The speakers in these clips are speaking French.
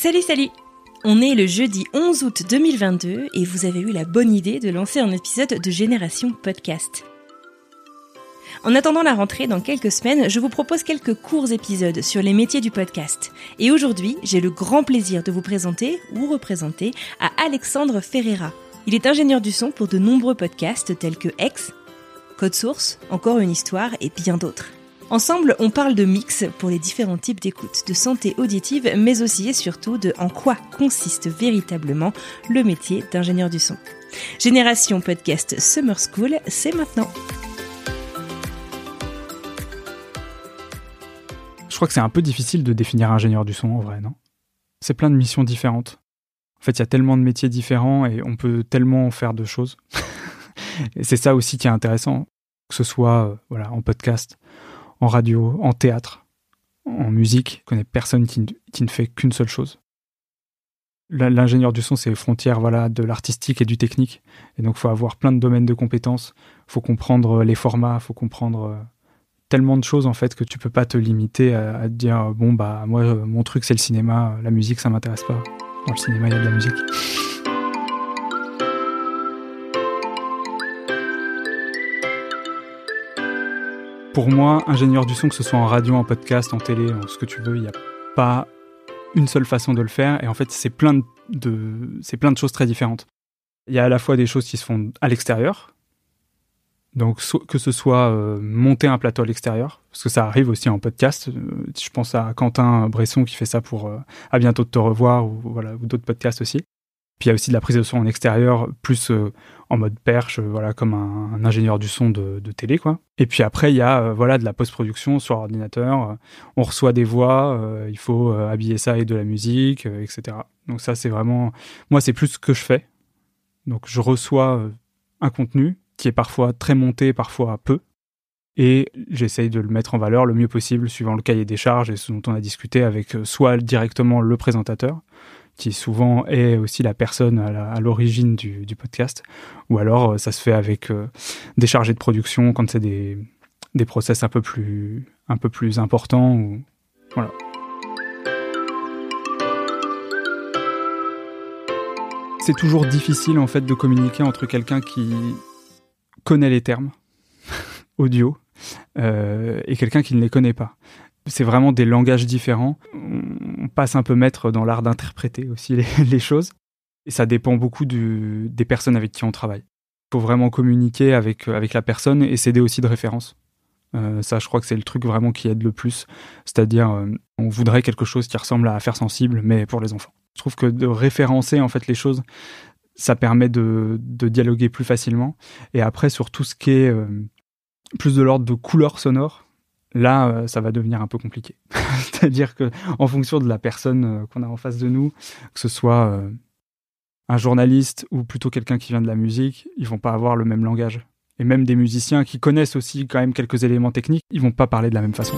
Salut, salut On est le jeudi 11 août 2022 et vous avez eu la bonne idée de lancer un épisode de Génération Podcast. En attendant la rentrée dans quelques semaines, je vous propose quelques courts épisodes sur les métiers du podcast. Et aujourd'hui, j'ai le grand plaisir de vous présenter ou représenter à Alexandre Ferreira. Il est ingénieur du son pour de nombreux podcasts tels que X, Code Source, Encore une histoire et bien d'autres. Ensemble, on parle de mix pour les différents types d'écoute, de santé auditive, mais aussi et surtout de en quoi consiste véritablement le métier d'ingénieur du son. Génération Podcast Summer School, c'est maintenant. Je crois que c'est un peu difficile de définir ingénieur du son en vrai, non? C'est plein de missions différentes. En fait, il y a tellement de métiers différents et on peut tellement faire de choses. et c'est ça aussi qui est intéressant, que ce soit euh, voilà, en podcast, en radio, en théâtre, en musique. Je connais personne qui, ne fait qu'une seule chose. L'ingénieur du son, c'est les frontières voilà, de l'artistique et du technique. Et donc, il faut avoir plein de domaines de compétences. Il faut comprendre les formats, il faut comprendre euh, tellement de choses en fait que tu peux pas te limiter à, te dire bon bah moi euh, mon truc c'est le cinéma, la musique ça m'intéresse pas. Dans le cinéma il y a de la musique. Pour moi, ingénieur du son, que ce soit en radio, en podcast, en télé, en ce que tu veux, il n'y a pas une seule façon de le faire. Et en fait, c'est plein de, c'est plein de choses très différentes. Il y a à la fois des choses qui se font à l'extérieur, donc que ce soit euh, monter un plateau à l'extérieur, parce que ça arrive aussi en podcast. Euh, je pense à Quentin Bresson qui fait ça pour euh, À bientôt de te revoir ou voilà ou d'autres podcasts aussi. Puis il y a aussi de la prise de son en extérieur, plus en mode perche, voilà comme un, ingénieur du son de, télé quoi. Et puis après il y a voilà de la post-production sur ordinateur. on reçoit des voix, il faut habiller ça avec de la musique, etc. Donc ça c'est vraiment moi c'est plus ce que je fais. Donc je reçois un contenu qui est parfois très monté, parfois peu. Et j'essaye de le mettre en valeur le mieux possible suivant le cahier des charges et ce dont on a discuté avec euh, soit directement le présentateur, qui souvent est aussi la personne à l'origine du, podcast, ou alors euh, ça se fait avec euh, des chargés de production quand c'est des, des process un peu plus, un peu plus importants. Voilà. C'est toujours difficile en fait de communiquer entre quelqu'un qui connaît les termes audio euh, et quelqu'un qui ne les connaît pas. C'est vraiment des langages différents. On passe un peu maître dans l'art d'interpréter aussi les, choses. Et ça dépend beaucoup des personnes avec qui on travaille. Il faut vraiment communiquer avec, avec la personne et s'aider aussi de référence. Euh, ça, je crois que c'est le truc vraiment qui aide le plus. C'est-à-dire, euh, on voudrait quelque chose qui ressemble à Affaires sensibles, mais pour les enfants. Je trouve que de référencer en fait les choses, ça permet de, dialoguer plus facilement. Et après, sur tout ce qui est euh, plus de l'ordre de couleur sonore, là, euh, ça va devenir un peu compliqué. C'est-à-dire que en fonction de la personne euh, qu'on a en face de nous, que ce soit un journaliste ou plutôt quelqu'un qui vient de la musique, ils vont pas avoir le même langage. Et même des musiciens qui connaissent aussi quand même quelques éléments techniques, ils vont pas parler de la même façon.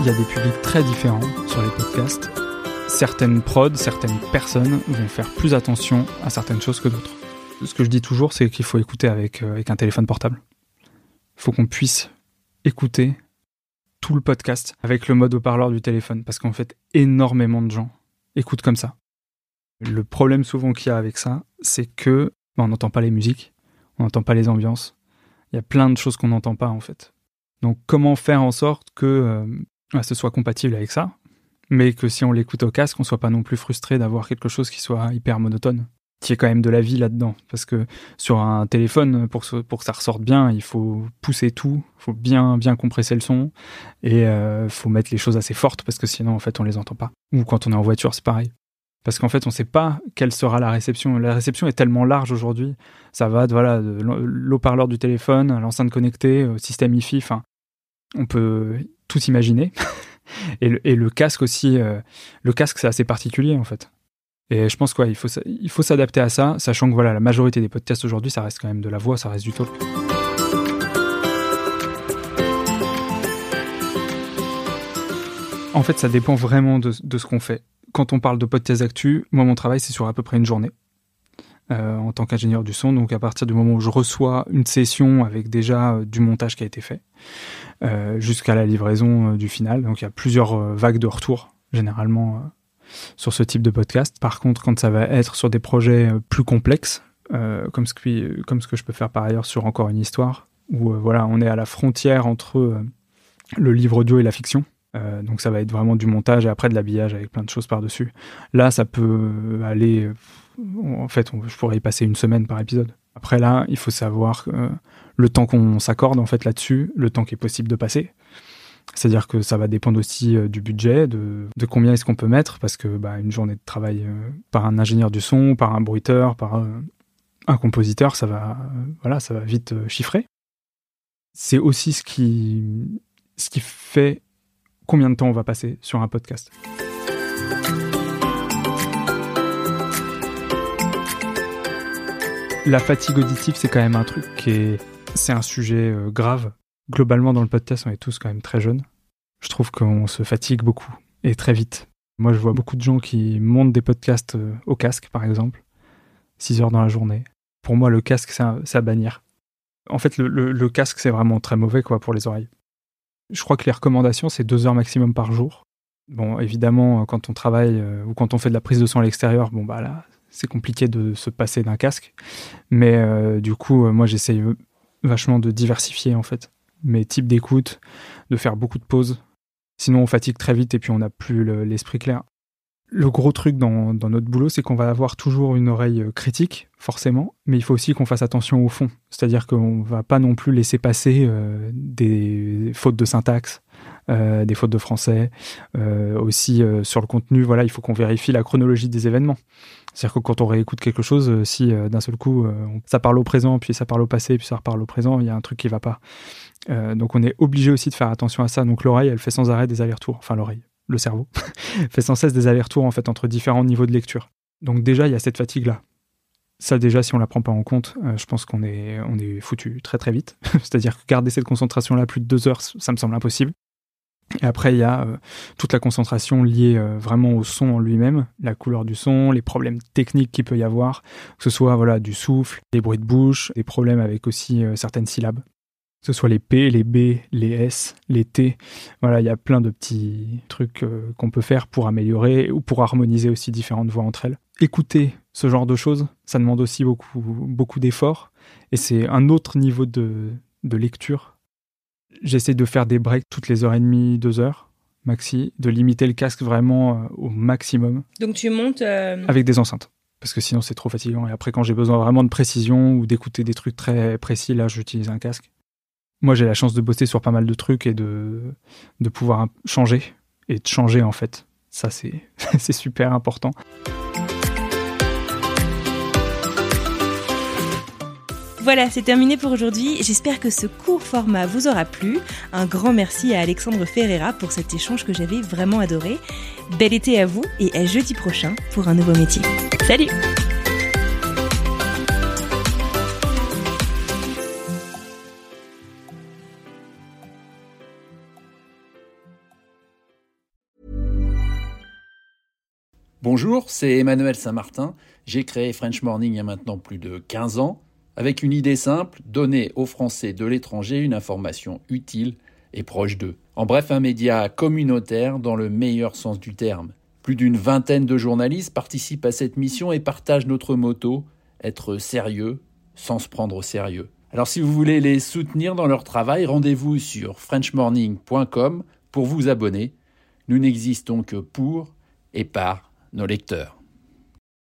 Il y a des publics très différents sur les podcasts. Certaines prods, certaines personnes vont faire plus attention à certaines choses que d'autres. Ce que je dis toujours, c'est qu'il faut écouter avec, euh, avec un téléphone portable. Il faut qu'on puisse écouter tout le podcast avec le mode haut-parleur du téléphone, parce qu'en fait, énormément de gens écoutent comme ça. Le problème souvent qu'il y a avec ça, c'est que ben, on n'entend pas les musiques, on n'entend pas les ambiances. Il y a plein de choses qu'on n'entend pas en fait. Donc comment faire en sorte que euh, ce soit compatible avec ça, mais que si on l'écoute au casque, on soit pas non plus frustré d'avoir quelque chose qui soit hyper monotone. y ait quand même de la vie là-dedans. Parce que sur un téléphone, pour, que ça ressorte bien, il faut pousser tout, il faut bien, bien compresser le son et il euh, faut mettre les choses assez fortes parce que sinon, en fait, on les entend pas. Ou quand on est en voiture, c'est pareil. Parce qu'en fait, on ne sait pas quelle sera la réception. La réception est tellement large aujourd'hui. Ça va de, l'eau-parleur du téléphone l'enceinte connectée, au système IFI. Enfin, on peut tout imaginer. et, le, casque aussi. Euh, le casque, c'est assez particulier en fait. Et je pense faut, il faut s'adapter à ça, sachant que voilà, la majorité des podcasts aujourd'hui, ça reste quand même de la voix, ça reste du talk. En fait, ça dépend vraiment de, ce qu'on fait. Quand on parle de podcast actu, moi, mon travail, c'est sur à peu près une journée. Euh, en tant qu'ingénieur du son. Donc à partir du moment où je reçois une session avec déjà euh, du montage qui a été fait, euh, jusqu'à la livraison du final. Donc il y a plusieurs vagues de retours généralement sur ce type de podcast. Par contre, quand ça va être sur des projets plus complexes, comme, ce que, comme ce que je peux faire par ailleurs sur Encore une histoire, où voilà, on est à la frontière entre le livre audio et la fiction. donc ça va être vraiment du montage et après de l'habillage avec plein de choses par-dessus. Là, ça peut aller... En fait, je pourrais y passer une semaine par épisode. Après là, il faut savoir le temps qu'on s'accorde en fait là-dessus, le temps qui est possible de passer. C'est-à-dire que ça va dépendre aussi euh, du budget, de, combien est-ce qu'on peut mettre, parce que bah, une journée de travail euh, par un ingénieur du son, par un bruiteur, par euh, un compositeur, ça va, voilà, ça va vite chiffrer. C'est aussi ce qui, ce qui fait combien de temps on va passer sur un podcast. La fatigue auditive, c'est quand même un truc qui est, c'est un sujet grave globalement dans le podcast, on est tous quand même très jeunes. Je trouve qu'on se fatigue beaucoup et très vite. Moi, je vois beaucoup de gens qui montent des podcasts euh, au casque, par exemple, 6 heures dans la journée. Pour moi, le casque, c'est à bannir. En fait, le, casque, c'est vraiment très mauvais quoi pour les oreilles. Je crois que les recommandations, c'est 2 heures maximum par jour. Bon, évidemment, quand on travaille euh, ou quand on fait de la prise de son à l'extérieur, bon, bah là, c'est compliqué de se passer d'un casque. Mais euh, du coup, moi, j'essaye vachement de diversifier, en fait mes types d'écoute, de faire beaucoup de pauses. Sinon, on fatigue très vite et puis on n'a plus l'esprit clair. Le gros truc dans, notre boulot, c'est qu'on va avoir toujours une oreille euh, critique, forcément, mais il faut aussi qu'on fasse attention au fond. C'est-à-dire qu'on ne va pas non plus laisser passer euh, des fautes de syntaxe, euh, des fautes de français. aussi, sur le contenu, voilà, il faut qu'on vérifie la chronologie des événements. C'est-à-dire que quand on réécoute quelque chose, si d'un seul coup, ça parle au présent, puis ça parle au passé, puis ça reparle au présent, il y a un truc qui va pas. Euh, donc on est obligé aussi de faire attention à ça. Donc l'oreille, elle fait sans arrêt des allers-retours. Enfin l'oreille, le cerveau fait sans cesse des allers-retours en fait entre différents niveaux de lecture. Donc déjà il y a cette fatigue là. Ça déjà si on la prend pas en compte, euh, je pense qu'on est on est foutu très très vite. C'est-à-dire que garder cette concentration là plus de deux heures, ça me semble impossible. Et après, il y a euh, toute la concentration liée vraiment au son en lui-même, la couleur du son, les problèmes techniques qu'il peut y avoir, que ce soit voilà du souffle, des bruits de bouche, des problèmes avec aussi certaines syllabes que ce soit les P, les B, les S, les T. Voilà, il y a plein de petits trucs euh, qu'on peut faire pour améliorer ou pour harmoniser aussi différentes voix entre elles. Écouter ce genre de choses, ça demande aussi beaucoup, beaucoup d'efforts et c'est un autre niveau de, lecture. J'essaie de faire des breaks toutes les heures et demie, deux heures maxi, de limiter le casque vraiment euh, au maximum. Donc tu montes euh, avec des enceintes parce que sinon c'est trop fatigant. Et après, quand j'ai besoin vraiment de précision ou d'écouter des trucs très précis, là, j'utilise un casque moi j'ai la chance de bosser sur pas mal de trucs et de, de pouvoir changer et de changer en fait. Ça c'est super important. Voilà, c'est terminé pour aujourd'hui. J'espère que ce court format vous aura plu. Un grand merci à Alexandre Ferreira pour cet échange que j'avais vraiment adoré. Bel été à vous et à jeudi prochain pour un nouveau métier. Salut Bonjour, c'est Emmanuel Saint-Martin. J'ai créé French Morning il y a maintenant plus de 15 ans, avec une idée simple, donner aux Français de l'étranger une information utile et proche d'eux. En bref, un média communautaire dans le meilleur sens du terme. Plus d'une vingtaine de journalistes participent à cette mission et partagent notre motto, être sérieux sans se prendre au sérieux. Alors si vous voulez les soutenir dans leur travail, rendez-vous sur frenchmorning.com pour vous abonner. Nous n'existons que pour et par nos lecteurs.